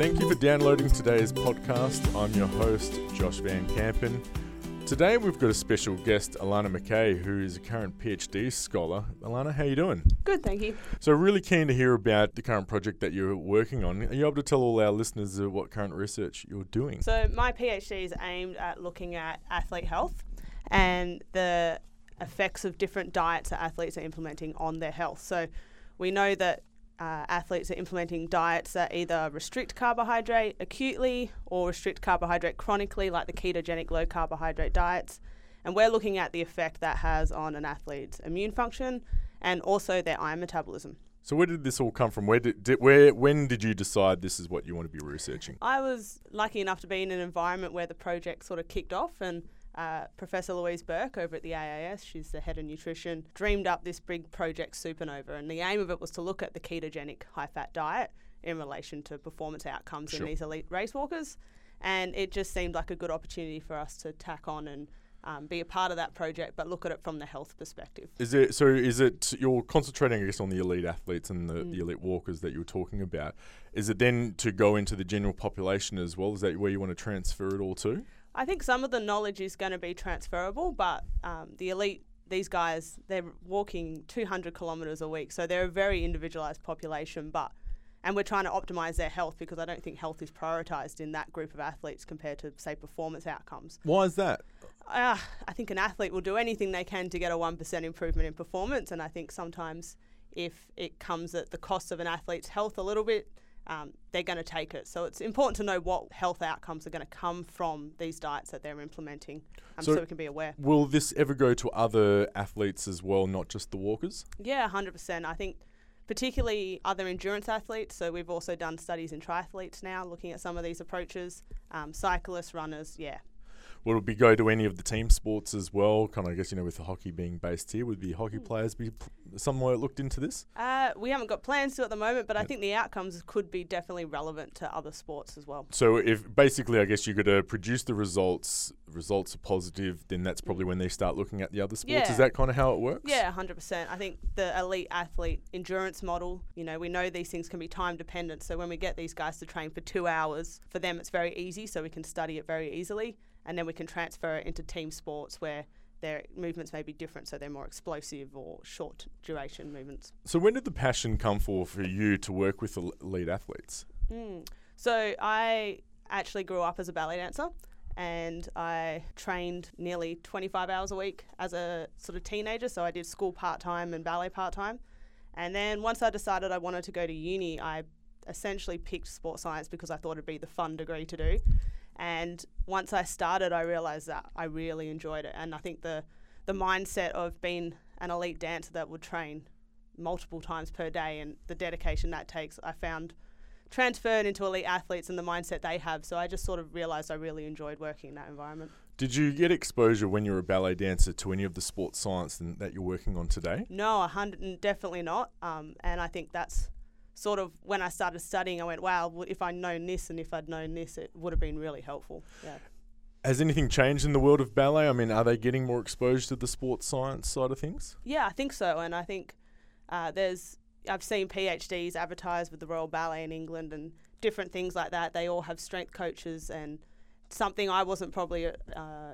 Thank you for downloading today's podcast. I'm your host, Josh Van Kampen. Today we've got a special guest, Alannah McKay, who is a current PhD scholar. Alannah, how are you doing? Good, thank you. So, really keen to hear about the current project that you're working on. Are you able to tell all our listeners uh, what current research you're doing? So, my PhD is aimed at looking at athlete health and the effects of different diets that athletes are implementing on their health. So, we know that uh, athletes are implementing diets that either restrict carbohydrate acutely or restrict carbohydrate chronically, like the ketogenic low carbohydrate diets. And we're looking at the effect that has on an athlete's immune function and also their iron metabolism. So, where did this all come from? Where did, did where when did you decide this is what you want to be researching? I was lucky enough to be in an environment where the project sort of kicked off and uh, Professor Louise Burke over at the AIS, she's the head of nutrition, dreamed up this big project Supernova. And the aim of it was to look at the ketogenic high fat diet in relation to performance outcomes sure. in these elite race walkers. And it just seemed like a good opportunity for us to tack on and um, be a part of that project, but look at it from the health perspective. Is it so? Is it you're concentrating, I guess, on the elite athletes and the, mm. the, elite walkers that you were talking about? Is it then to go into the general population as well? Is that where you want to transfer it all to? I think some of the knowledge is going to be transferable, but um, the elite, these guys, they're walking 200 kilometres a week, so they're a very individualised population. But and we're trying to optimize their health because I don't think health is prioritized in that group of athletes compared to say performance outcomes. Why is that? Uh, I think an athlete will do anything they can to get a one percent improvement in performance, and I think sometimes if it comes at the cost of an athlete's health a little bit, um, they're going to take it. So it's important to know what health outcomes are going to come from these diets that they're implementing um, so, so, we can be aware. Will this ever go to other athletes as well, not just the walkers? Yeah, 100%. I think particularly other endurance athletes. So we've also done studies in triathletes now, looking at some of these approaches. Um, cyclists, runners, yeah, Will it be go to any of the team sports as well? Kind of, I guess you know, with the hockey being based here, would the hockey mm. players be somewhere looked into this? Uh, we haven't got plans to at the moment, but I think the outcomes could be definitely relevant to other sports as well. So, if basically, I guess you got to produce the results, results are positive, then that's probably when they start looking at the other sports. Yeah. Is that kind of how it works? Yeah, hundred percent. I think the elite athlete endurance model. You know, we know these things can be time dependent. So when we get these guys to train for two hours, for them it's very easy. So we can study it very easily and then we can transfer it into team sports where their movements may be different, so they're more explosive or short duration movements. So, when did the passion come for for you to work with elite athletes? Mm. So, I actually grew up as a ballet dancer and I trained nearly 25 hours a week as a sort of teenager. So, I did school part time and ballet part time. And then once I decided I wanted to go to uni, I essentially picked sports science because I thought it'd be the fun degree to do. And once I started, I realized that I really enjoyed it. And I think the, the mindset of being an elite dancer that would train multiple times per day and the dedication that takes, I found transferred into elite athletes and the mindset they have. So I just sort of realized I really enjoyed working in that environment. Did you get exposure when you were a ballet dancer to any of the sports science that you're working on today? No, a hundred, definitely not. Um, and I think that's sort of when I started studying, I went, wow, if I'd known this and if I'd known this, it would have been really helpful. Yeah. Has anything changed in the world of ballet? I mean, are they getting more exposed to the sports science side of things? Yeah, I think so. And I think uh, there's, I've seen PhDs advertised with the Royal Ballet in England and different things like that. They all have strength coaches and something I wasn't probably uh,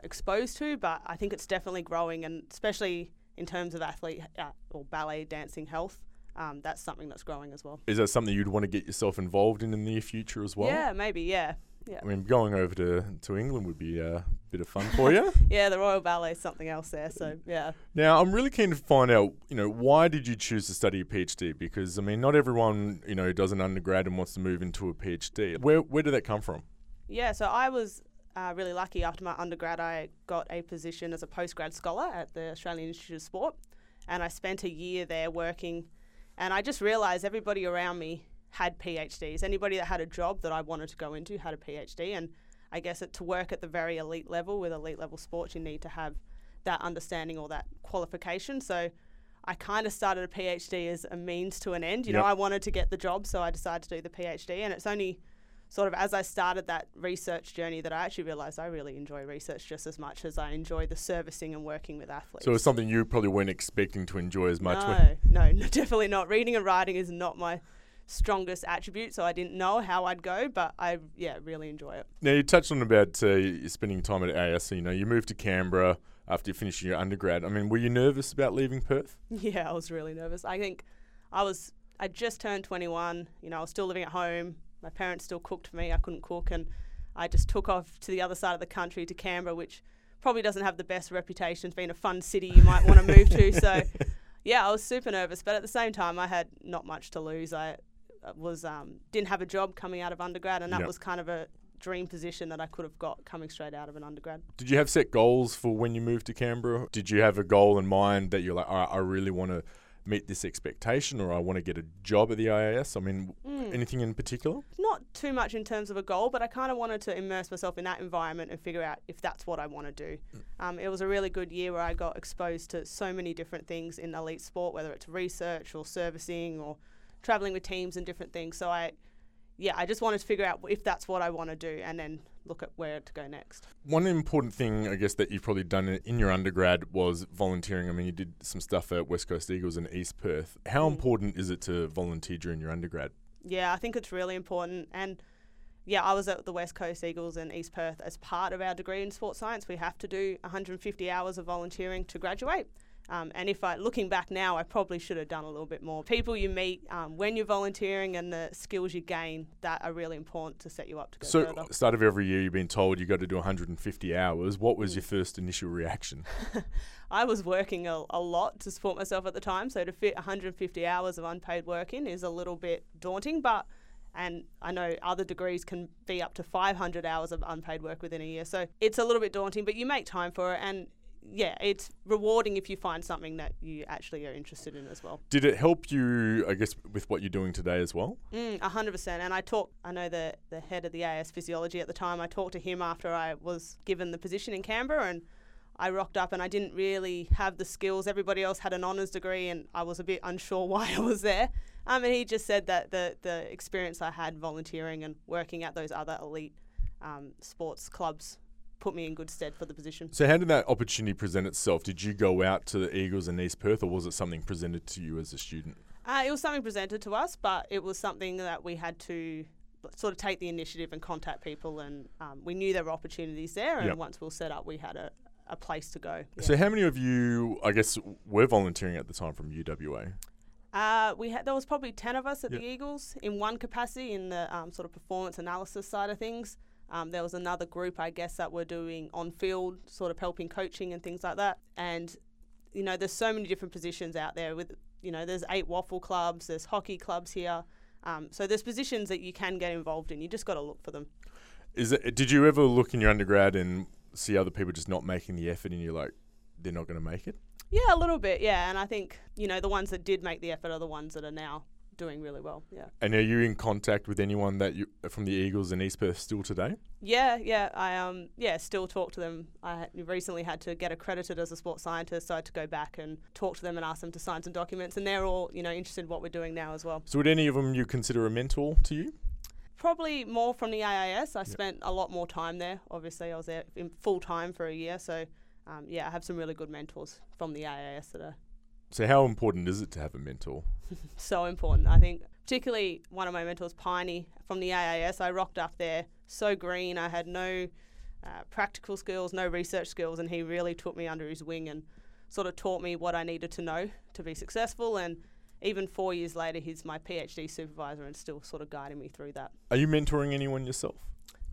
exposed to, but I think it's definitely growing, and especially in terms of athlete uh, or ballet dancing health um, that's something that's growing as well. Is that something you'd want to get yourself involved in in the near future as well? Yeah, maybe. Yeah. Yeah. I mean, going over to, to England would be a bit of fun for you. yeah, the Royal Ballet is something else there. So yeah. Now I'm really keen to find out, you know, why did you choose to study a PhD? Because I mean, not everyone, you know, does an undergrad and wants to move into a PhD. Where where did that come from? Yeah, so I was uh, really lucky. After my undergrad, I got a position as a postgrad scholar at the Australian Institute of Sport, and I spent a year there working and I just realized everybody around me had PhDs. Anybody that had a job that I wanted to go into had a PhD. And I guess it, to work at the very elite level with elite level sports, you need to have that understanding or that qualification. So I kind of started a PhD as a means to an end. You yep. know, I wanted to get the job, so I decided to do the PhD. And it's only sort of as I started that research journey that I actually realized I really enjoy research just as much as I enjoy the servicing and working with athletes. So it's something you probably weren't expecting to enjoy as much. No, no, no, definitely not. Reading and writing is not my strongest attribute, so I didn't know how I'd go, but I yeah really enjoy it. Now you touched on about uh, spending time at AIS. You know, you moved to Canberra after you finished your undergrad. I mean, were you nervous about leaving Perth? Yeah, I was really nervous. I think I was I just turned 21. You know, I was still living at home. My parents still cooked for me. I couldn't cook, and I just took off to the other side of the country to Canberra, which probably doesn't have the best reputation for being a fun city you might want to move to. So, yeah, I was super nervous, but at the same time, I had not much to lose. I was um, didn't have a job coming out of undergrad, and that Yep. was kind of a dream position that I could have got coming straight out of an undergrad. Did you have set goals for when you moved to Canberra? Did you have a goal in mind that you're like, "All right, I really want to meet this expectation, or I want to get a job at the AIS? I mean, Mm. anything in particular? Not too much in terms of a goal, but I kind of wanted to immerse myself in that environment and figure out if that's what I want to do. Um, it was a really good year where I got exposed to so many different things in elite sport, whether it's research or servicing or traveling with teams and different things. So I, yeah, I just wanted to figure out if that's what I want to do and then look at where to go next. One important thing, I guess, that you've probably done in- your undergrad was volunteering. I mean, you did some stuff at West Coast Eagles in East Perth. How Mm. important is it to volunteer during your undergrad? Yeah, I think it's really important. And yeah, I was at the West Coast Eagles in East Perth as part of our degree in sports science. We have to do 150 hours of volunteering to graduate. Um, and if I, looking back now, I probably should have done a little bit more. People you meet um, when you're volunteering and the skills you gain that are really important to set you up to go So, further. start of every year, you've been told you got to do 150 hours. What Mm. was your first initial reaction? I was working a, a lot to support myself at the time, so to fit 150 hours of unpaid work in is a little bit daunting. But and I know other degrees can be up to 500 hours of unpaid work within a year, so it's a little bit daunting. But you make time for it, and yeah, it's rewarding if you find something that you actually are interested in as well. Did it help you, I guess, with what you're doing today as well? Mm, a hundred percent. And I talked. I know the the head of the AIS physiology at the time. I talked to him after I was given the position in Canberra, and I rocked up, and I didn't really have the skills. Everybody else had an honours degree, and I was a bit unsure why I was there. Um, and he just said that the the experience I had volunteering and working at those other elite um, sports clubs put me in good stead for the position. So, how did that opportunity present itself? Did you go out to the Eagles in East Perth, or was it something presented to you as a student? Uh, it was something presented to us, but it was something that we had to sort of take the initiative and contact people, and um, we knew there were opportunities there. And Yep. once we were set up, we had a, a place to go. Yeah. So, how many of you, I guess, were volunteering at the time from UWA? uh, we had there was probably ten of us at Yep. the Eagles in one capacity in the um, sort of performance analysis side of things. Um, there was another group, I guess, that were doing on-field sort of helping coaching and things like that. And you know, there's so many different positions out there. With you know, there's eight WAFL clubs, there's hockey clubs here. Um, so there's positions that you can get involved in. You just got to look for them. Is it? Did you ever look in your undergrad and see other people just not making the effort, and you're like, they're not going to make it? Yeah, a little bit. Yeah, and I think you know the ones that did make the effort are the ones that are now doing really well. Yeah. And are you in contact with anyone that you from the Eagles in East Perth still today? Yeah, yeah. I um yeah still talk to them. I recently had to get accredited as a sports scientist, so I had to go back and talk to them and ask them to sign some documents, and they're all you know interested in what we're doing now as well. So, would any of them you consider a mentor to you? Probably more from the AIS. I spent a lot more time there. Obviously, I was there in full time for a year, so um, yeah, I have some really good mentors from the AIS that are So, how important is it to have a mentor? so important. I think particularly one of my mentors, Piney from the AIS. I rocked up there so green. I had no uh, practical skills, no research skills, and he really took me under his wing and sort of taught me what I needed to know to be successful. And even four years later, he's my PhD supervisor and still sort of guiding me through that. Are you mentoring anyone yourself?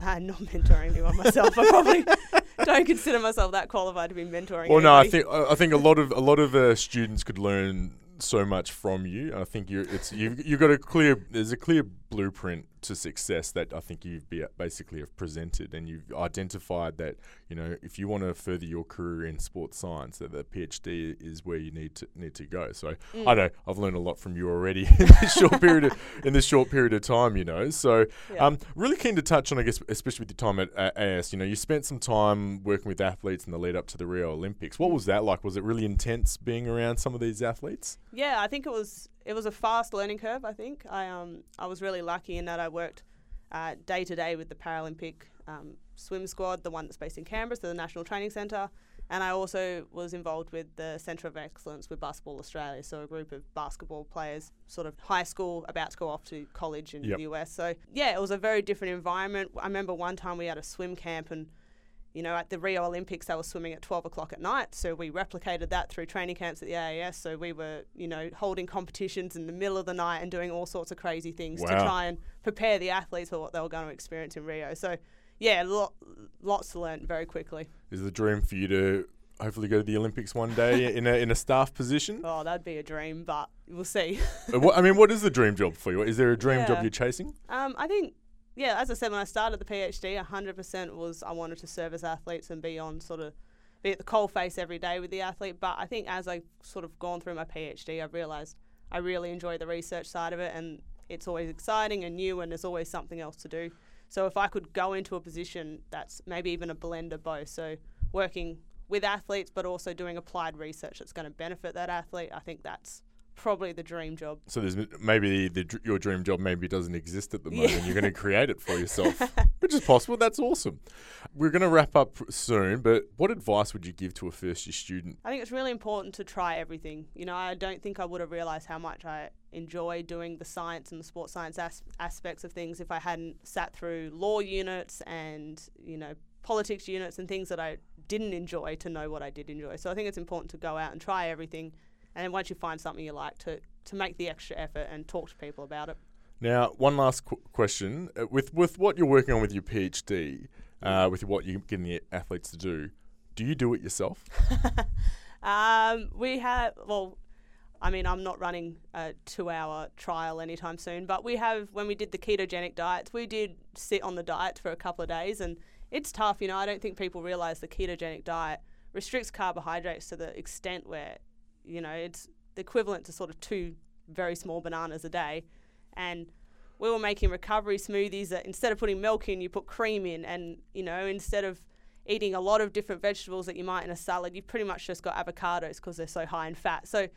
Uh, not mentoring anyone myself. I probably don't consider myself that qualified to be mentoring. Well, no, I think I I think a lot of a lot of uh, students could learn so much from you. I think you it's you've you've got a clear there's a clear blueprint to success that I think you've be, basically have presented, and you've identified that you know if you want to further your career in sports science, that the PhD is where you need to need to go. So Mm. I know I've learned a lot from you already in this short period of, in this short period of time. You know, so Yeah. um, really keen to touch on, I guess, especially with your time at uh, AIS. You know, you spent some time working with athletes in the lead up to the Rio Olympics. What was that like? Was it really intense being around some of these athletes? Yeah, I think it was it was a fast learning curve. I think I um I was really lucky in that I worked uh, day to day with the Paralympic um, swim squad, the one that's based in Canberra, so the National Training Centre, And I also was involved with the Centre of Excellence with Basketball Australia, so a group of basketball players, sort of high school, about to go off to college in Yep. the US. So, yeah, it was a very different environment. I remember one time we had a swim camp and you know, at the Rio Olympics, they were swimming at 12 o'clock at night. So we replicated that through training camps at the AIS. So we were, you know, holding competitions in the middle of the night and doing all sorts of crazy things to try and prepare the athletes for what they were going to experience in Rio. So, yeah, lo- lots to learn very quickly. Is the dream for you to hopefully go to the Olympics one day in a in a staff position? Oh, that'd be a dream, but we'll see. What, I mean, what is the dream job for you? Is there a dream job you're chasing? Um, I think, yeah, as I said, when I started the PhD, 100% was I wanted to service athletes and be on sort of be at the coal face every day with the athlete. But I think as I've sort of gone through my PhD, I've realised I really enjoy the research side of it and it's always exciting and new and there's always something else to do. So if I could go into a position that's maybe even a blend of both, so working with athletes but also doing applied research that's going to benefit that athlete, I think that's probably the dream job. So there's maybe the, dr- your dream job maybe doesn't exist at the Yeah. moment. You're going to create it for yourself, which is possible. That's awesome. We're going to wrap up soon, but what advice would you give to a first year student? I think it's really important to try everything. You know, I don't think I would have realised how much I enjoy doing the science and the sports science as- aspects of things if I hadn't sat through law units and, you know, politics units and things that I didn't enjoy to know what I did enjoy. So I think it's important to go out and try everything. And then once you find something you like, to, to make the extra effort and talk to people about it. Now, one last qu- question: uh, with with what you're working on with your PhD, uh, with what you're getting the athletes to do, do you do it yourself? Um, we have, well, I mean, I'm not running a two hour trial anytime soon, but we have, when we did the ketogenic diets, we did sit on the diet for a couple of days and it's tough. You know, I don't think people realize the ketogenic diet restricts carbohydrates to the extent where, you know, it's the equivalent to sort of two very small bananas a day. And we were making recovery smoothies that instead of putting milk in, you put cream in. And, you know, instead of eating a lot of different vegetables that you might in a salad, you've pretty much just got avocados because they're so high in fat. So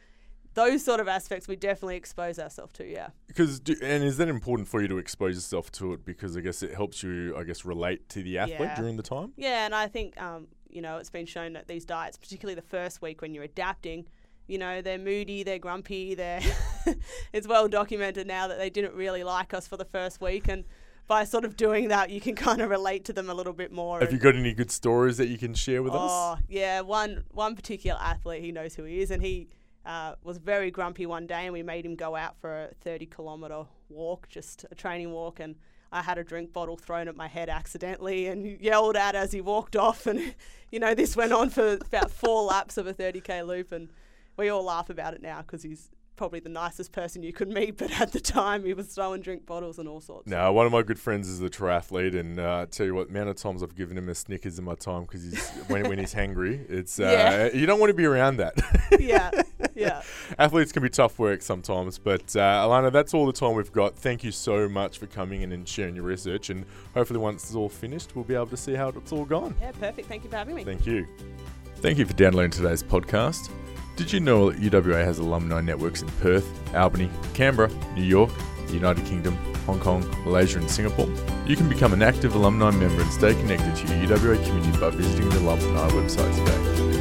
those sort of aspects we definitely expose ourselves to, yeah. Because and is that important for you to expose yourself to it? Because I guess it helps you, I guess, relate to the athlete Yeah. during the time. Yeah, and I think, um, you know, it's been shown that these diets, particularly the first week when you're adapting, you know, they're moody, they're grumpy, they're. it's well documented now that they didn't really like us for the first week. And by sort of doing that, you can kind of relate to them a little bit more. Have you got any good stories that you can share with us? Oh yeah, one one particular athlete, he knows who he is, and he uh, was very grumpy one day, and we made him go out for a thirty kilometer walk, just a training walk, and I had a drink bottle thrown at my head accidentally, and yelled at as he walked off, and you know this went on for about four laps of a thirty k loop, and we all laugh about it now because he's probably the nicest person you could meet, but at the time he was throwing drink bottles and all sorts. No, one of my good friends is a triathlete, and uh, I tell you what, the amount of times I've given him a Snickers in my time because he's when, when he's hangry, it's uh, Yeah. you don't want to be around that. yeah, yeah. Athletes can be tough work sometimes, but uh, Alannah, that's all the time we've got. Thank you so much for coming in and sharing your research, and hopefully once it's all finished, we'll be able to see how it's all gone. Yeah, perfect. Thank you for having me. Thank you. Thank you for downloading today's podcast. Did you know that UWA has alumni networks in Perth, Albany, Canberra, New York, the United Kingdom, Hong Kong, Malaysia, and Singapore? You can become an active alumni member and stay connected to your UWA community by visiting the alumni website today.